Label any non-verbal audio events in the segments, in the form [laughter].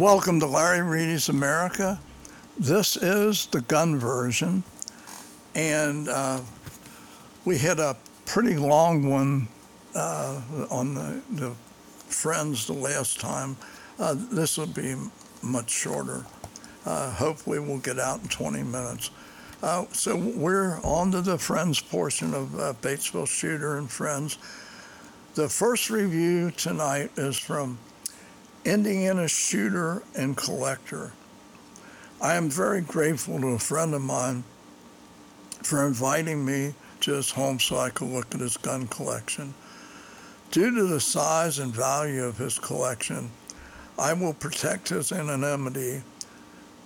Welcome to Larry Reedy's America. This is the gun version, and uh, we had a pretty long one uh, on the, the Friends the last time. Uh, this will be much shorter. Uh, hopefully, we'll get out in 20 minutes. Uh, so we're on to the Friends portion of uh, Batesville Shooter and Friends. The first review tonight is from Indiana Shooter and Collector. I am very grateful to a friend of mine for inviting me to his home so I could look at his gun collection. Due to the size and value of his collection, I will protect his anonymity.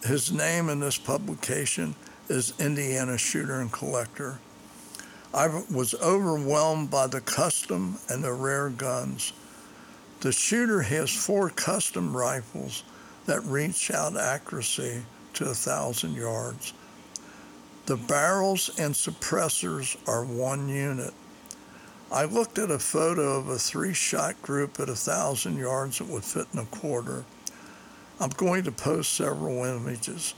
His name in this publication is Indiana Shooter and Collector. I was overwhelmed by the custom and the rare guns. The shooter has four custom rifles that reach out accuracy to a thousand yards. The barrels and suppressors are one unit. I looked at a photo of a three shot group at a thousand yards that would fit in a quarter. I'm going to post several images.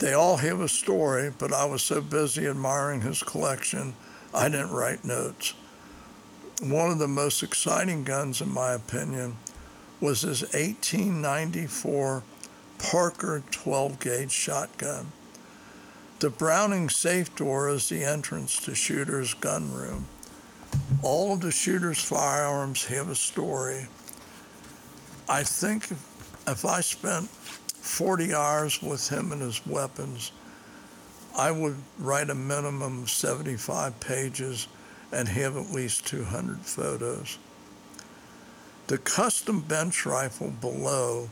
They all have a story, but I was so busy admiring his collection, I didn't write notes. One of the most exciting guns, in my opinion, was this 1894 Parker 12 gauge shotgun. The Browning safe door is the entrance to shooter's gun room. All of the shooter's firearms have a story. I think if I spent 40 hours with him and his weapons, I would write a minimum of 75 pages and have at least 200 photos. The custom bench rifle below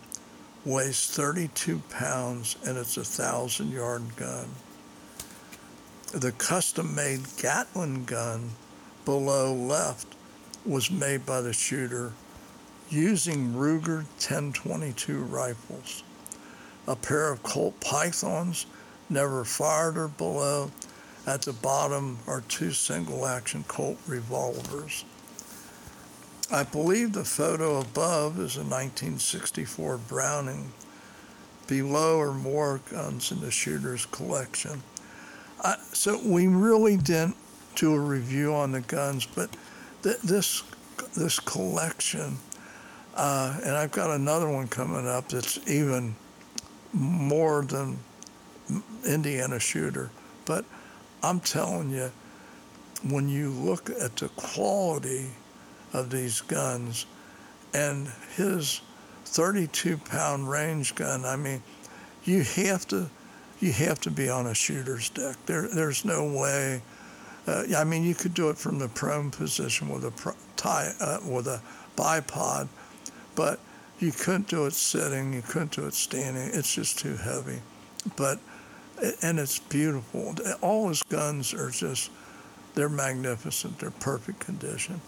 weighs 32 pounds and it's a thousand yard gun. The custom made Gatling gun below left was made by the shooter using Ruger 1022 rifles. A pair of Colt Pythons never fired or below. At the bottom are two single action Colt revolvers. I believe the photo above is a 1964 Browning. Below are more guns in the shooter's collection. Uh, so we really didn't do a review on the guns, but th- this this collection, uh, and I've got another one coming up that's even more than Indiana shooter. But I'm telling you, when you look at the quality of these guns. And his 32 pound range gun, I mean, you have to you have to be on a shooter's deck. There, there's no way. Uh, I mean, you could do it from the prone position with a pro, tie uh, with a bipod, but you couldn't do it sitting. You couldn't do it standing. It's just too heavy. But and it's beautiful. All his guns are just they're magnificent. They're perfect condition.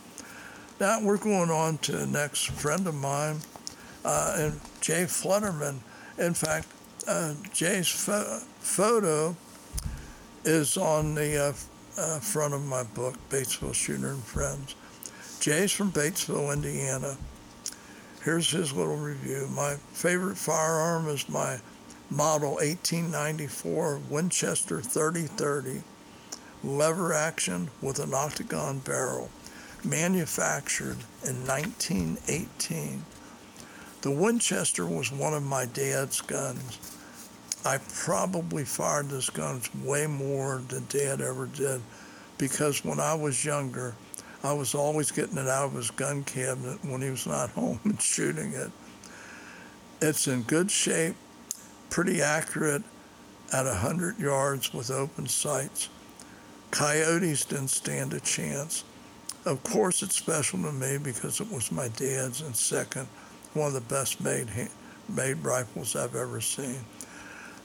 Now we're going on to the next friend of mine, uh, and Jay Flutterman. In fact, uh, Jay's fo- photo is on the uh, uh, front of my book, Batesville Shooter and Friends. Jay's from Batesville, Indiana. Here's his little review. My favorite firearm is my model 1894 Winchester 3030 lever action with an octagon barrel manufactured in 1918. The Winchester was one of my dad's guns. I probably fired this gun way more than dad ever did because when I was younger, I was always getting it out of his gun cabinet when he was not [laughs] home and shooting it. It's in good shape, pretty accurate at 100 yards with open sights. Coyotes didn't stand a chance. Of course, it's special to me because it was my dad's, and second, one of the best made made rifles I've ever seen.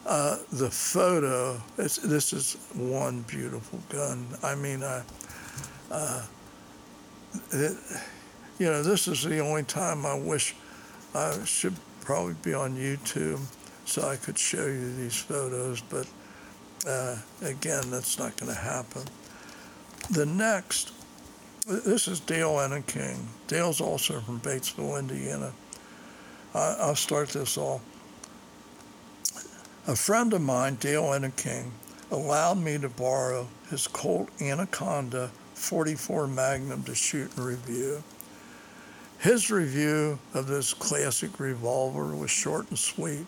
Uh, the photo, this is one beautiful gun. I mean, I, uh, it, you know, this is the only time I wish I should probably be on YouTube so I could show you these photos, but uh, again, that's not going to happen. The next this is Dale Enneking. Dale's also from Batesville, Indiana. I, I'll start this off. A friend of mine, Dale King, allowed me to borrow his Colt Anaconda 44 Magnum to shoot and review. His review of this classic revolver was short and sweet.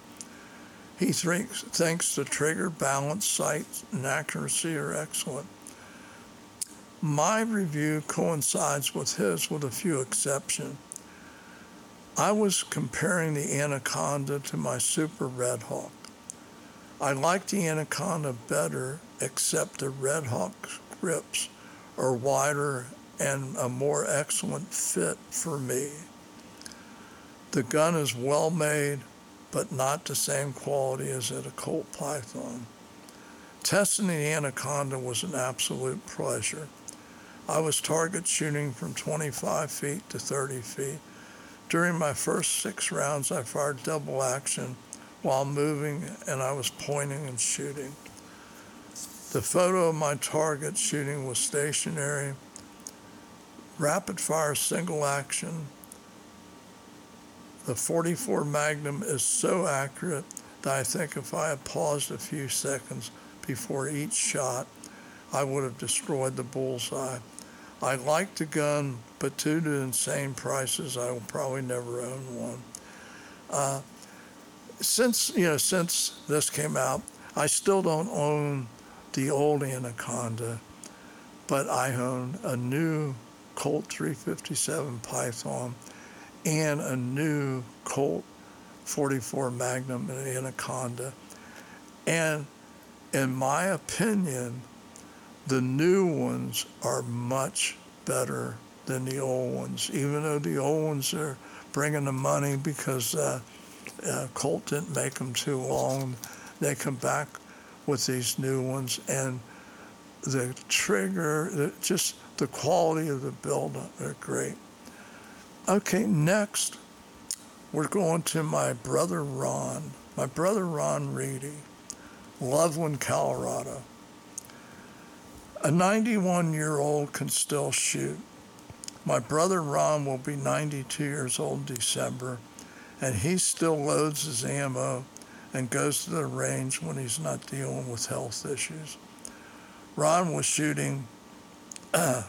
He thinks, thinks the trigger, balance, sight, and accuracy are excellent. My review coincides with his with a few exceptions. I was comparing the Anaconda to my Super Redhawk. I like the Anaconda better, except the Redhawk grips are wider and a more excellent fit for me. The gun is well made, but not the same quality as at a Colt Python. Testing the Anaconda was an absolute pleasure. I was target shooting from 25 feet to 30 feet. During my first six rounds, I fired double action while moving and I was pointing and shooting. The photo of my target shooting was stationary, rapid fire single action. The 44 Magnum is so accurate that I think if I had paused a few seconds before each shot, I would have destroyed the bullseye. I like the gun, but due to insane prices, I will probably never own one. Uh, since you know since this came out, I still don't own the old Anaconda, but I own a new Colt 357 Python and a new Colt 44 Magnum and Anaconda. And in my opinion, the new ones are much better than the old ones, even though the old ones are bringing the money because uh, uh, Colt didn't make them too long. They come back with these new ones, and the trigger, just the quality of the build, are great. Okay, next, we're going to my brother Ron, my brother Ron Reedy, Loveland, Colorado. A 91 year old can still shoot. My brother Ron will be 92 years old in December and he still loads his ammo and goes to the range when he's not dealing with health issues. Ron was shooting [clears throat] uh,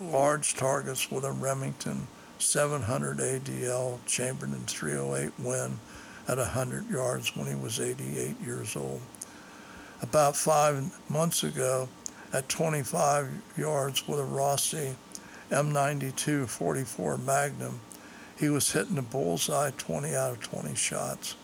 large targets with a Remington 700 ADL chambered in 308 Win at 100 yards when he was 88 years old. About five months ago, at 25 yards with a Rossi M92 44 Magnum, he was hitting the bullseye 20 out of 20 shots.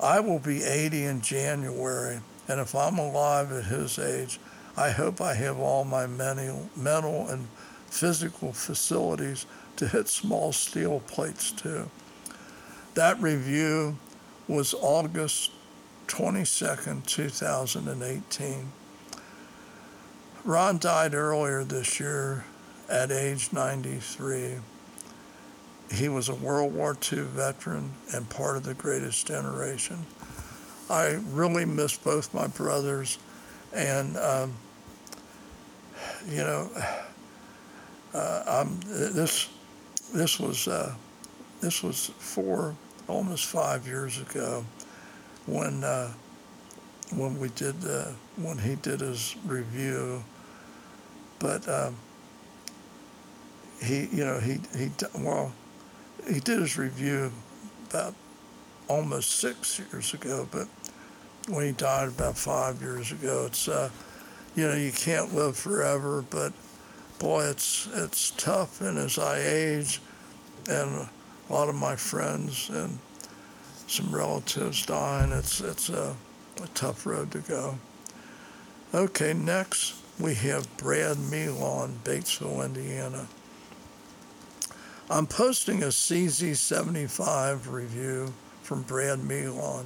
I will be 80 in January, and if I'm alive at his age, I hope I have all my mental, mental and physical facilities to hit small steel plates too. That review was August 22nd, 2018. Ron died earlier this year at age 93. He was a World War II veteran and part of the greatest generation. I really miss both my brothers, and um, you know, [sighs] uh, this this was uh, this was four almost five years ago when uh, when we did when he did his review, but um, he you know he he well he did his review about almost six years ago, but when he died about five years ago, it's uh, you know you can't live forever, but boy, it's it's tough. And as I age, and a lot of my friends and some relatives dying, it's it's a, a tough road to go. Okay, next we have Brad Milon, Batesville, Indiana. I'm posting a CZ75 review from Brad Milon.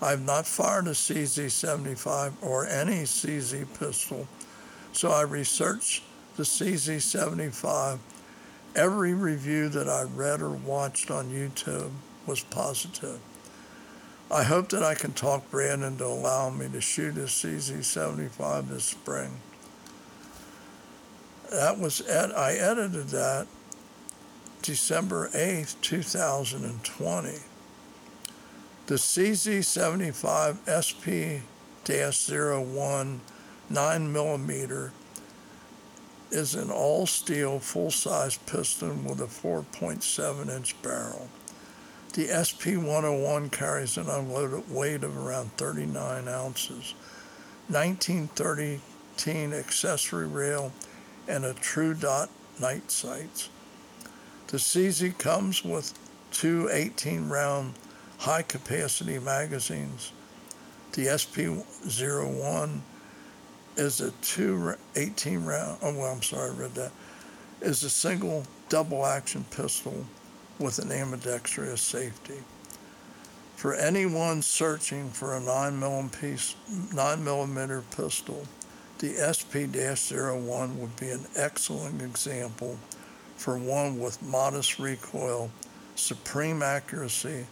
I've not fired a CZ75 or any CZ pistol, so I researched the CZ75. Every review that I read or watched on YouTube was positive. I hope that I can talk Brandon to allow me to shoot a CZ75 this spring. That was ed- I edited that December 8th, 2020. The CZ75 SP 01 9mm is an all steel full size piston with a 4.7 inch barrel. The SP 101 carries an unloaded weight of around 39 ounces. 1913 accessory rail and a true dot night sights. The CZ comes with two 18 round high capacity magazines. The SP 01 is a two 18 round, oh, well, I'm sorry, I read that, is a single double action pistol with an ambidextrous safety. For anyone searching for a 9 millimeter pistol, the SP-01 would be an excellent example for one with modest recoil, supreme accuracy,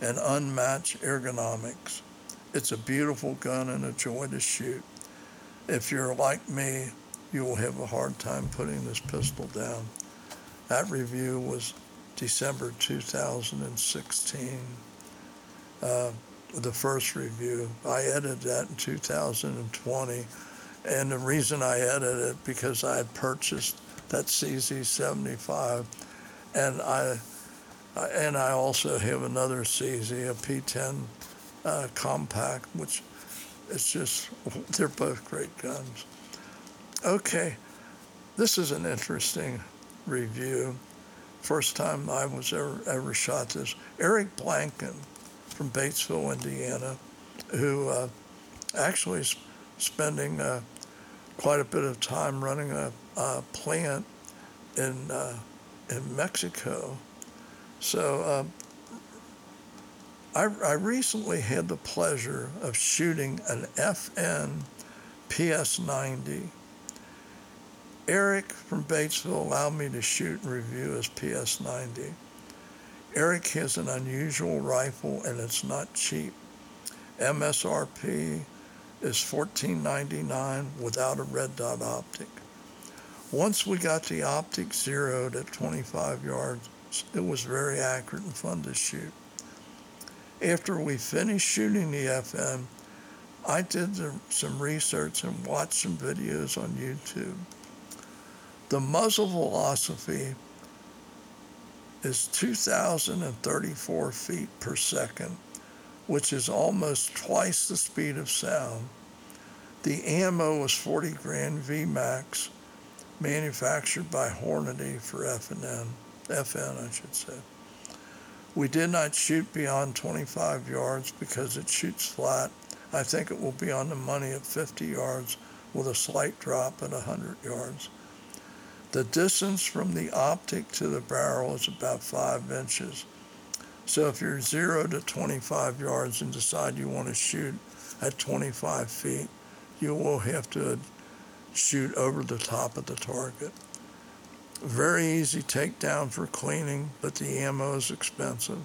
and unmatched ergonomics. It's a beautiful gun and a joy to shoot. If you're like me, you will have a hard time putting this pistol down. That review was December 2016. Uh, the first review. I edited that in 2020. And the reason I edited it because I had purchased that CZ75 and I and I also have another CZ, a P10 uh, compact, which it's just they're both great guns. Okay, this is an interesting review. First time I was ever ever shot this. Eric Blanken from Batesville, Indiana, who uh, actually is spending uh, quite a bit of time running a, a plant in uh, in Mexico. So uh, I, I recently had the pleasure of shooting an FN PS90. Eric from Batesville allowed me to shoot and review his PS90. Eric has an unusual rifle and it's not cheap. MSRP is $14.99 without a red dot optic. Once we got the optic zeroed at 25 yards, it was very accurate and fun to shoot. After we finished shooting the FN, I did some research and watched some videos on YouTube. The muzzle velocity is 2,034 feet per second, which is almost twice the speed of sound. The ammo was 40 grain VMAX, manufactured by Hornady for FNN, FN, I should say. We did not shoot beyond 25 yards because it shoots flat. I think it will be on the money at 50 yards with a slight drop at 100 yards. The distance from the optic to the barrel is about five inches. So if you're zero to 25 yards and decide you want to shoot at 25 feet, you will have to shoot over the top of the target. Very easy takedown for cleaning, but the ammo is expensive.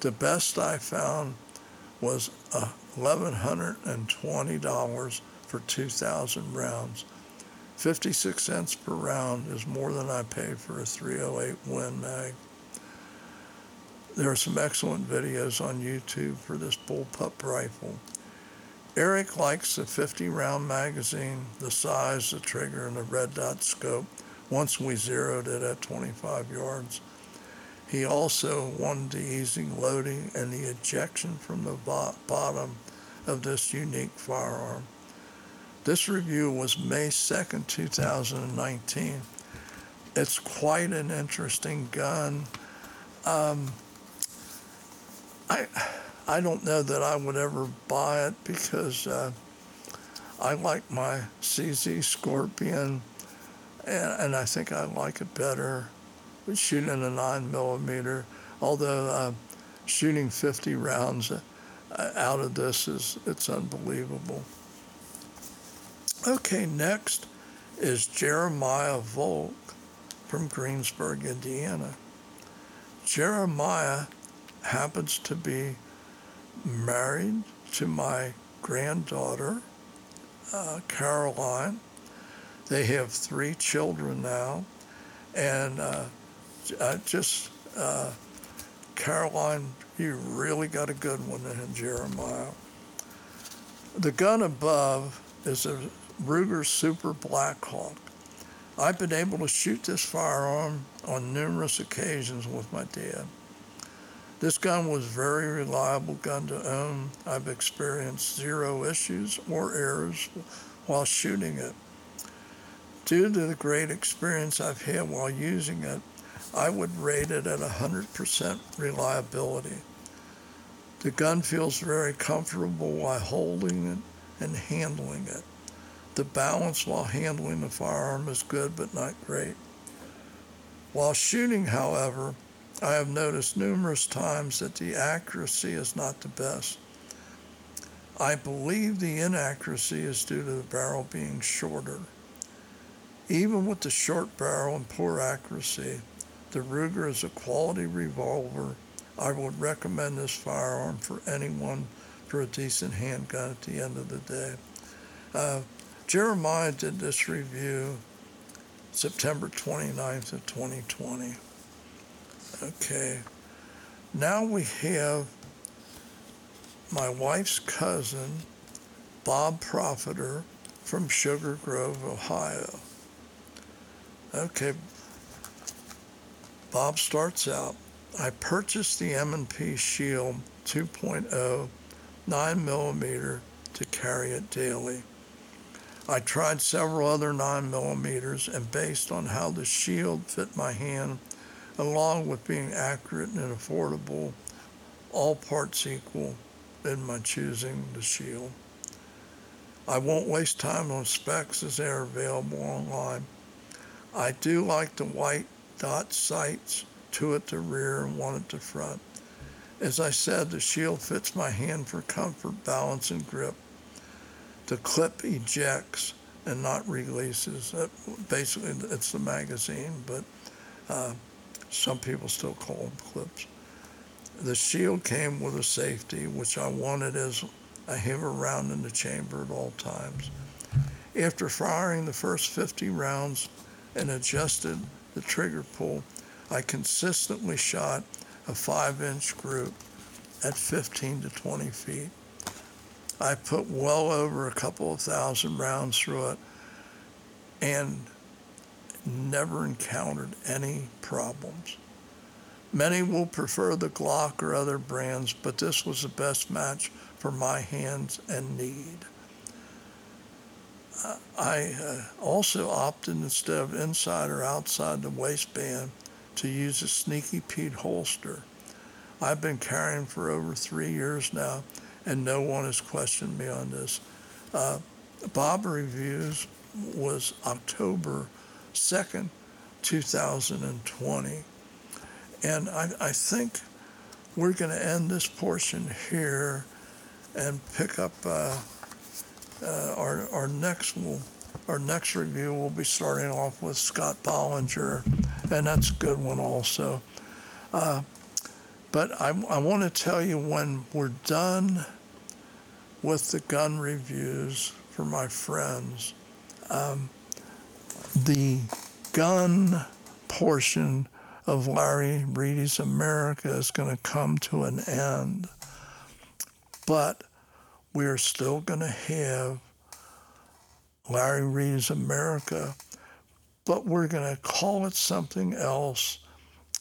The best I found was $1,120 for 2,000 rounds. 56 cents per round is more than I paid for a 308 Win Mag. There are some excellent videos on YouTube for this bullpup rifle. Eric likes the 50 round magazine, the size, the trigger, and the red dot scope once we zeroed it at 25 yards. He also wanted the easy loading and the ejection from the bottom of this unique firearm. This review was May 2nd, 2019. It's quite an interesting gun. Um, I, I don't know that I would ever buy it because uh, I like my CZ Scorpion, and, and, I think I like it better with shooting a 9 millimeter. Although uh, shooting 50 rounds uh, out of this is it's unbelievable. Okay, next is Jeremiah Volk from Greensburg, Indiana. Jeremiah happens to be married to my granddaughter, uh, Caroline. They have three children now, and uh, just, uh, Caroline, you really got a good one there, Jeremiah. The gun above is a Ruger Super Blackhawk. I've been able to shoot this firearm on numerous occasions with my dad. This gun was a very reliable gun to own. I've experienced zero issues or errors while shooting it. Due to the great experience I've had while using it, I would rate it at 100% reliability. The gun feels very comfortable while holding it and handling it. The balance while handling the firearm is good but not great. While shooting, however, I have noticed numerous times that the accuracy is not the best. I believe the inaccuracy is due to the barrel being shorter. Even with the short barrel and poor accuracy, the Ruger is a quality revolver. I would recommend this firearm for anyone for a decent handgun at the end of the day. Uh, Jeremiah did this review September 29th of 2020. Okay, now we have my wife's cousin, Bob Profiter from Sugar Grove, Ohio. Okay, Bob starts out. I purchased the M&P Shield 2.0 9 millimeter to carry it daily. I tried several other 9 millimeters, and based on how the shield fit my hand, along with being accurate and affordable, all parts equal in my choosing the shield. I won't waste time on specs as they are available online. I do like the white dot sights, two at the rear and one at the front. As I said, the shield fits my hand for comfort, balance, and grip. The clip ejects and not releases. Basically, it's the magazine, but uh, some people still call them clips. The shield came with a safety, which I wanted as I have around in the chamber at all times. After firing the first 50 rounds and adjusted the trigger pull, I consistently shot a five inch group at 15 to 20 feet. I put well over a couple of thousand rounds through it and never encountered any problems. Many will prefer the Glock or other brands, but this was the best match for my hands and need. I uh, also opted instead of inside or outside the waistband to use a Sneaky Pete holster. I've been carrying for over three years now, and no one has questioned me on this. Uh, Bob Reviews was October 2nd, 2020. And I, I think we're going to end this portion here and pick up uh, uh, our, our next will, our next review. We'll be starting off with Scott Bollinger, and that's a good one also. Uh, but I, I want to tell you when we're done with the gun reviews for my friends, um, the gun portion of Larry Reedy's America is going to come to an end. But we're still going to have Larry Reedy's America, but we're going to call it something else,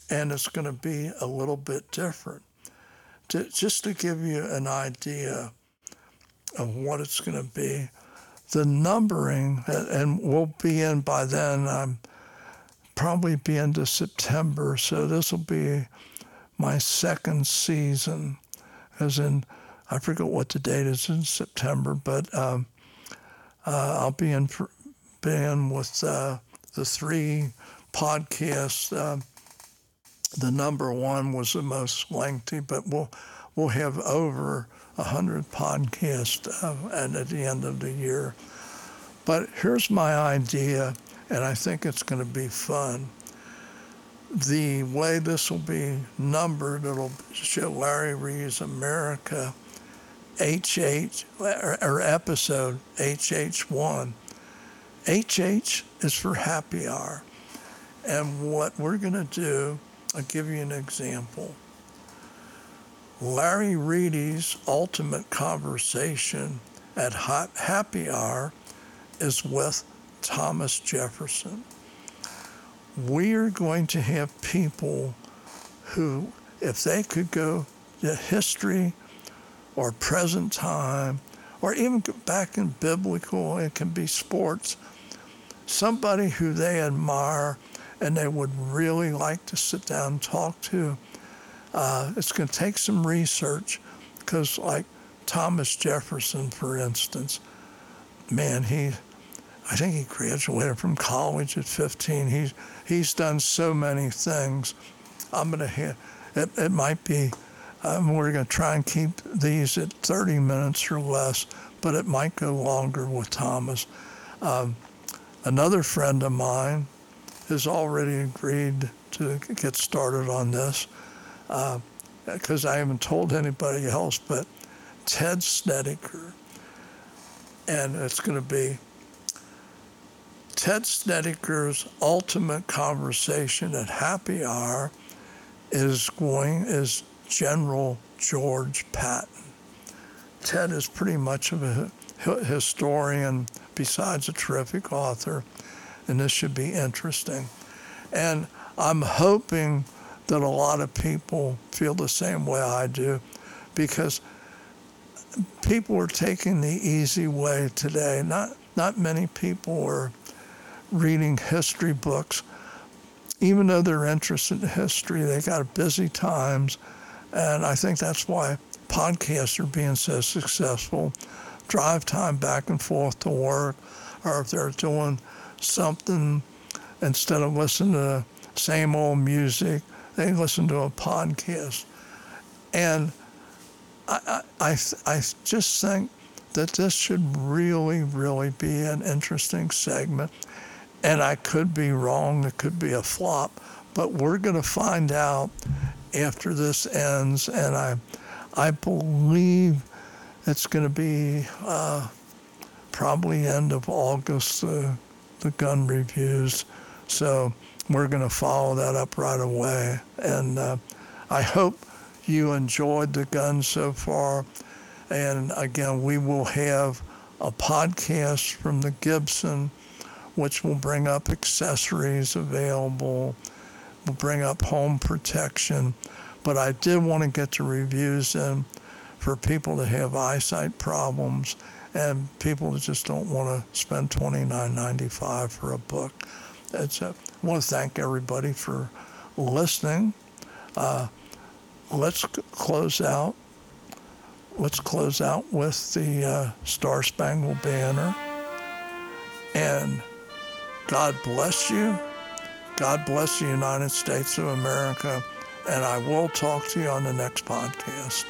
and it's going to be a little bit different. To, just to give you an idea of what it's going to be, the numbering, and we'll be in by then. I'm probably be into September. So this will be my second season, as in, I forget what the date is in September, but um, uh, I'll be in, in with uh, the three podcasts. Uh, the number one was the most lengthy, but we'll we'll have over hundred podcasts, uh, and at the end of the year. But here's my idea and I think it's going to be fun. The way this will be numbered, it'll show Larry Reed's America HH, or, or episode HH1. HH is for happy hour. And what we're going to do, I'll give you an example. Larry Reedy's ultimate conversation at happy hour is with Thomas Jefferson. We are going to have people who, if they could go to history or present time, or even back in biblical, it can be sports, somebody who they admire and they would really like to sit down and talk to. Uh, it's going to take some research because, like Thomas Jefferson, for instance, man, he, I think he graduated from college at 15. He's he's done so many things. I'm going to it. It might be. Um, we're going to try and keep these at 30 minutes or less, but it might go longer with Thomas. Um, another friend of mine has already agreed to get started on this because uh, I haven't told anybody else, but Ted Snedeker. And it's going to be Ted Snedeker's ultimate conversation at happy hour is going is General George Patton. Ted is pretty much of a historian besides a terrific author, and this should be interesting. And I'm hoping that a lot of people feel the same way I do because people are taking the easy way today. Not not many people are reading history books. Even though they're interested in history, they got busy times. And I think that's why podcasts are being so successful. Drive time back and forth to work, or if they're doing something instead of listening to same old music, they listen to a podcast. And I, I, I just think that this should really, really be an interesting segment. And I could be wrong, it could be a flop, but we're going to find out after this ends. And I, I believe it's going to be uh, probably end of August, uh, the gun reviews. So we're going to follow that up right away. And uh, I hope you enjoyed the gun so far. And again, we will have a podcast from the Gibson, which will bring up accessories available, bring up home protection. But I did want to get the reviews in for people that have eyesight problems and people that just don't want to spend $29.95 for a book. That's a, I want to thank everybody for listening. Uh, let's close out. Let's close out with the uh, Star Spangled Banner. And God bless you. God bless the United States of America. And I will talk to you on the next podcast.